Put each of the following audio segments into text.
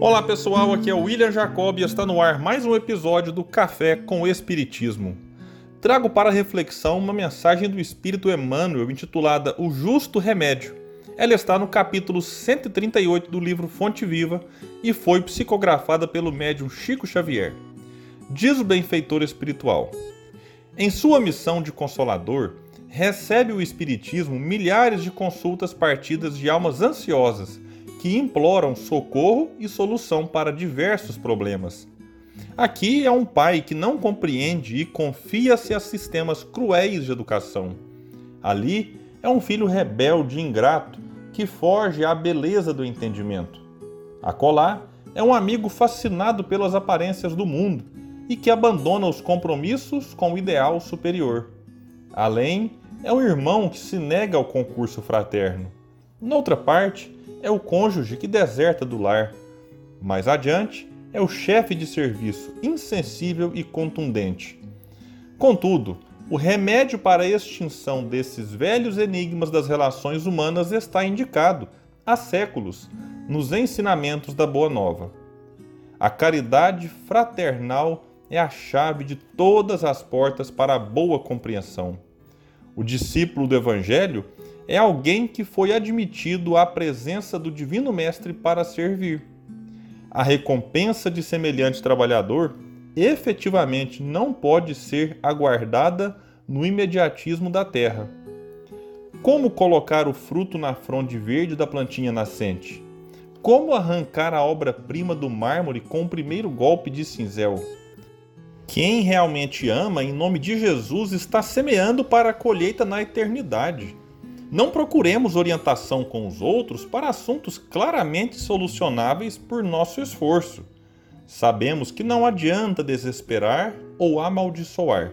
Olá pessoal, aqui é o William Jacob e está no ar mais um episódio do Café com o Espiritismo. Trago para reflexão uma mensagem do Espírito Emmanuel intitulada O Justo Remédio. Ela está no capítulo 138 do livro Fonte Viva e foi psicografada pelo médium Chico Xavier. Diz o benfeitor espiritual: Em sua missão de consolador, recebe o Espiritismo milhares de consultas partidas de almas ansiosas que imploram socorro e solução para diversos problemas. Aqui é um pai que não compreende e confia-se a sistemas cruéis de educação. Ali é um filho rebelde e ingrato que foge à beleza do entendimento. Acolá é um amigo fascinado pelas aparências do mundo e que abandona os compromissos com o ideal superior. Além, é um irmão que se nega ao concurso fraterno. Noutra parte, é o cônjuge que deserta do lar. Mais adiante, é o chefe de serviço, insensível e contundente. Contudo, o remédio para a extinção desses velhos enigmas das relações humanas está indicado, há séculos, nos ensinamentos da Boa Nova. A caridade fraternal é a chave de todas as portas para a boa compreensão. O discípulo do Evangelho é alguém que foi admitido à presença do Divino Mestre para servir. A recompensa de semelhante trabalhador efetivamente não pode ser aguardada no imediatismo da terra. Como colocar o fruto na fronde verde da plantinha nascente? Como arrancar a obra-prima do mármore com o primeiro golpe de cinzel? Quem realmente ama, em nome de Jesus, está semeando para a colheita na eternidade. Não procuremos orientação com os outros para assuntos claramente solucionáveis por nosso esforço. Sabemos que não adianta desesperar ou amaldiçoar.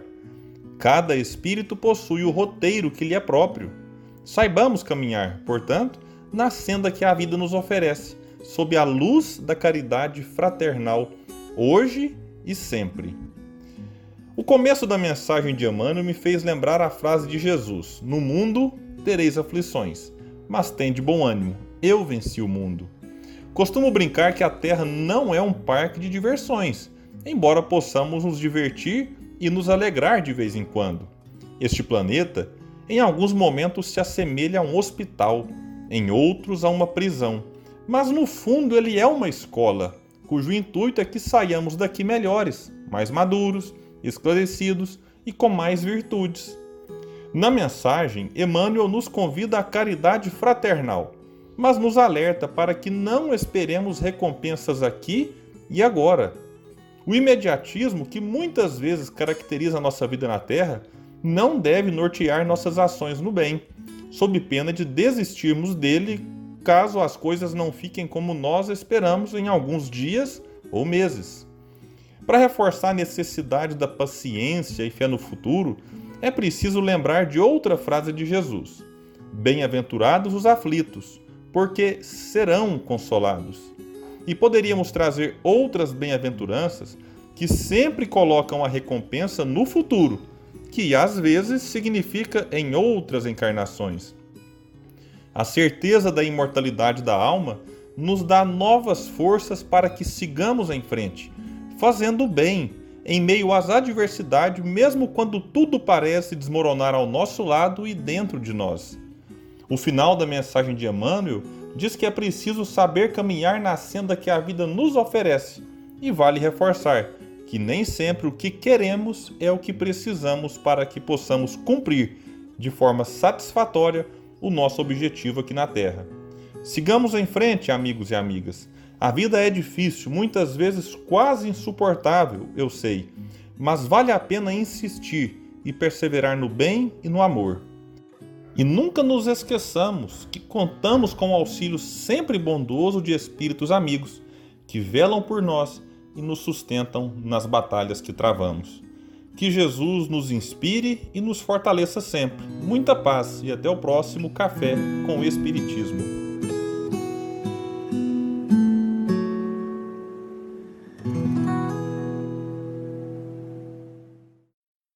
Cada espírito possui o roteiro que lhe é próprio. Saibamos caminhar, portanto, na senda que a vida nos oferece, sob a luz da caridade fraternal, hoje e sempre. O começo da mensagem de Emmanuel me fez lembrar a frase de Jesus: No mundo tereis aflições, mas tem de bom ânimo, eu venci o mundo. Costumo brincar que a Terra não é um parque de diversões, embora possamos nos divertir e nos alegrar de vez em quando. Este planeta, em alguns momentos, se assemelha a um hospital, em outros, a uma prisão. Mas no fundo, ele é uma escola, cujo intuito é que saiamos daqui melhores, mais maduros, esclarecidos e com mais virtudes. Na mensagem, Emmanuel nos convida à caridade fraternal, mas nos alerta para que não esperemos recompensas aqui e agora. O imediatismo que muitas vezes caracteriza a nossa vida na Terra não deve nortear nossas ações no bem, sob pena de desistirmos dele caso as coisas não fiquem como nós esperamos em alguns dias ou meses. Para reforçar a necessidade da paciência e fé no futuro, é preciso lembrar de outra frase de Jesus: Bem-aventurados os aflitos, porque serão consolados. E poderíamos trazer outras bem-aventuranças que sempre colocam a recompensa no futuro, que às vezes significa em outras encarnações. A certeza da imortalidade da alma nos dá novas forças para que sigamos em frente, fazendo o bem em meio às adversidades, mesmo quando tudo parece desmoronar ao nosso lado e dentro de nós. O final da mensagem de Emmanuel diz que é preciso saber caminhar na senda que a vida nos oferece, e vale reforçar que nem sempre o que queremos é o que precisamos para que possamos cumprir de forma satisfatória o nosso objetivo aqui na Terra. Sigamos em frente, amigos e amigas. A vida é difícil, muitas vezes quase insuportável, eu sei, mas vale a pena insistir e perseverar no bem e no amor. E nunca nos esqueçamos que contamos com o auxílio sempre bondoso de espíritos amigos que velam por nós e nos sustentam nas batalhas que travamos. Que Jesus nos inspire e nos fortaleça sempre. Muita paz e até o próximo Café com o Espiritismo.